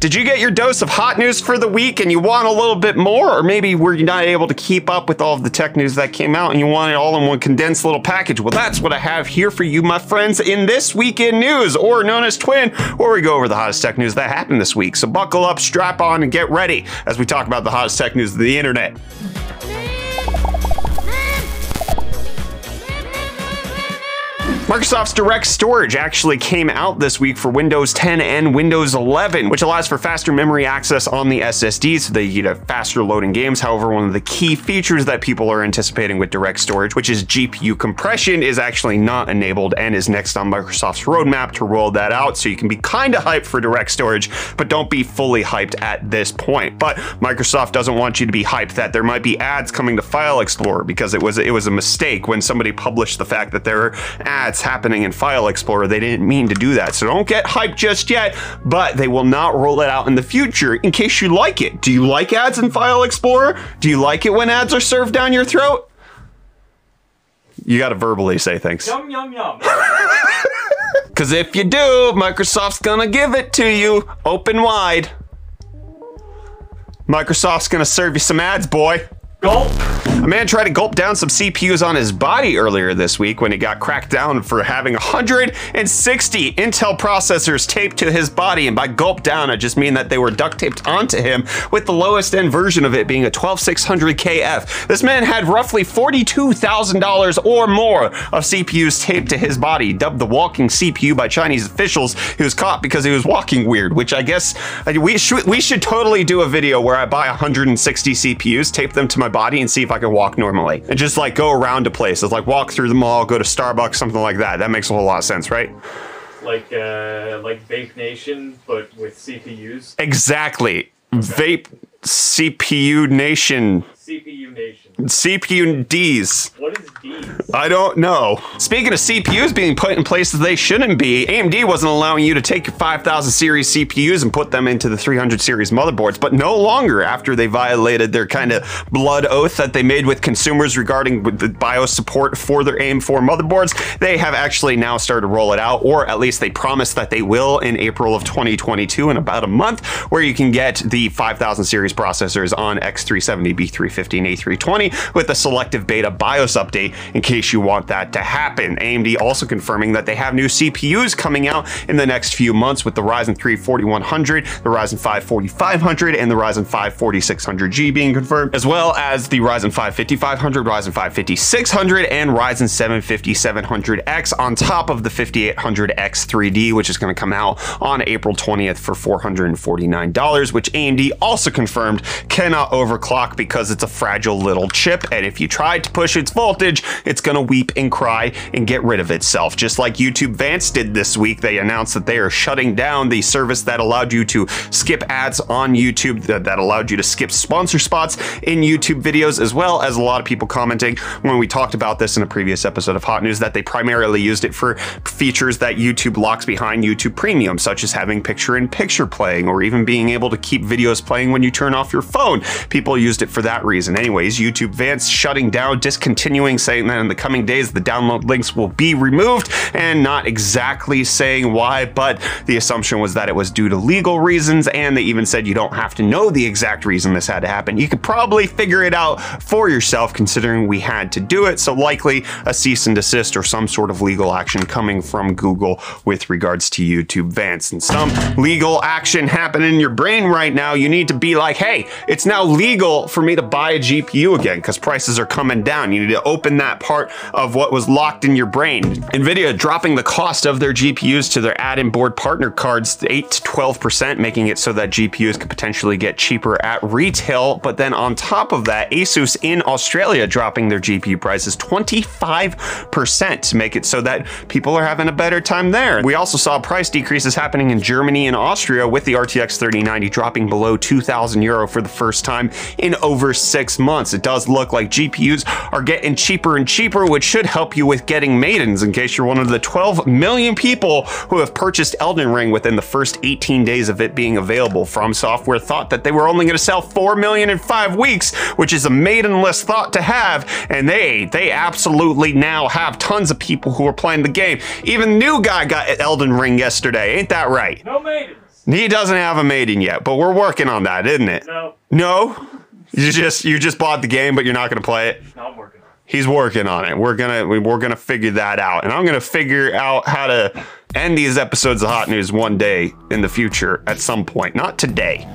Did you get your dose of hot news for the week and you want a little bit more? Or maybe were you not able to keep up with all of the tech news that came out and you want it all in one condensed little package? Well, that's what I have here for you, my friends, in this weekend news, or known as Twin, where we go over the hottest tech news that happened this week. So buckle up, strap on, and get ready as we talk about the hottest tech news of the internet. Microsoft's Direct Storage actually came out this week for Windows 10 and Windows 11, which allows for faster memory access on the SSD so that you get a faster loading games. However, one of the key features that people are anticipating with Direct Storage, which is GPU compression, is actually not enabled and is next on Microsoft's roadmap to roll that out. So you can be kind of hyped for Direct Storage, but don't be fully hyped at this point. But Microsoft doesn't want you to be hyped that there might be ads coming to File Explorer because it was it was a mistake when somebody published the fact that there are ads that's happening in File Explorer. They didn't mean to do that. So don't get hyped just yet, but they will not roll it out in the future in case you like it. Do you like ads in File Explorer? Do you like it when ads are served down your throat? You got to verbally say thanks. Yum, yum, yum. Because if you do, Microsoft's going to give it to you open wide. Microsoft's going to serve you some ads, boy. Gulp. A man tried to gulp down some CPUs on his body earlier this week when he got cracked down for having 160 Intel processors taped to his body. And by gulp down, I just mean that they were duct taped onto him with the lowest end version of it being a 12600KF. This man had roughly $42,000 or more of CPUs taped to his body. Dubbed the walking CPU by Chinese officials, he was caught because he was walking weird, which I guess uh, we should, we should totally do a video where I buy 160 CPUs, tape them to my body, and see if I can walk normally and just like go around to places, like walk through the mall, go to Starbucks, something like that. That makes a whole lot of sense, right? Like uh, like Vape Nation, but with CPUs. Exactly. Vape CPU Nation. CPU Nation. CPU Ds. What is? I don't know. Speaking of CPUs being put in places they shouldn't be, AMD wasn't allowing you to take your 5000 series CPUs and put them into the 300 series motherboards, but no longer after they violated their kind of blood oath that they made with consumers regarding the BIOS support for their AM4 motherboards. They have actually now started to roll it out, or at least they promised that they will in April of 2022 in about a month, where you can get the 5000 series processors on X370, B350, and A320 with a selective beta BIOS update in case you want that to happen. AMD also confirming that they have new CPUs coming out in the next few months with the Ryzen 3 4100, the Ryzen 5 4500, and the Ryzen 5 4600G being confirmed, as well as the Ryzen 5 5500, Ryzen 5 5600, and Ryzen 7 5700X on top of the 5800X 3D, which is going to come out on April 20th for $449, which AMD also confirmed cannot overclock because it's a fragile little chip, and if you try to push its voltage, it's gonna weep and cry and get rid of itself. Just like YouTube Vanced did this week, they announced that they are shutting down the service that allowed you to skip ads on YouTube, that, that allowed you to skip sponsor spots in YouTube videos, as well as a lot of people commenting when we talked about this in a previous episode of Hot News that they primarily used it for features that YouTube locks behind YouTube Premium, such as having picture in picture playing or even being able to keep videos playing when you turn off your phone. People used it for that reason. Anyways, YouTube Vanced shutting down, discontinuing, saying that in the coming days the download links will be removed, and not exactly saying why, but the assumption was that it was due to legal reasons, and they even said you don't have to know the exact reason this had to happen. You could probably figure it out for yourself considering we had to do it, so likely a cease and desist or some sort of legal action coming from Google with regards to YouTube Vanced And some legal action happening in your brain right now, you need to be like, hey, it's now legal for me to buy a GPU again because prices are coming down. You need to open that part of what was locked in your brain. NVIDIA dropping the cost of their GPUs to their add-in board partner cards 8 to 12%, making it so that GPUs could potentially get cheaper at retail. But then on top of that, Asus in Australia dropping their GPU prices 25% to make it so that people are having a better time there. We also saw price decreases happening in Germany and Austria with the RTX 3090 dropping below 2,000 euro for the first time in over six months. It does look like GPUs are getting cheaper and cheaper, which should help you with getting maidens in case you're one of the 12 million people who have purchased Elden Ring within the first 18 days of it being available. From Software thought that they were only going to sell 4 million in five weeks, which is a maidenless thought to have, and they they absolutely now have tons of people who are playing the game. Even new guy got Elden Ring yesterday, ain't that right? No maidens. He doesn't have a maiden yet, but we're working on that, isn't it? No, No, you just you just bought the game, but you're not gonna play it. not working it. He's working on it. We're gonna we- we're gonna figure that out, and I'm gonna figure out how to end these episodes of Hot News one day in the future at some point, not today.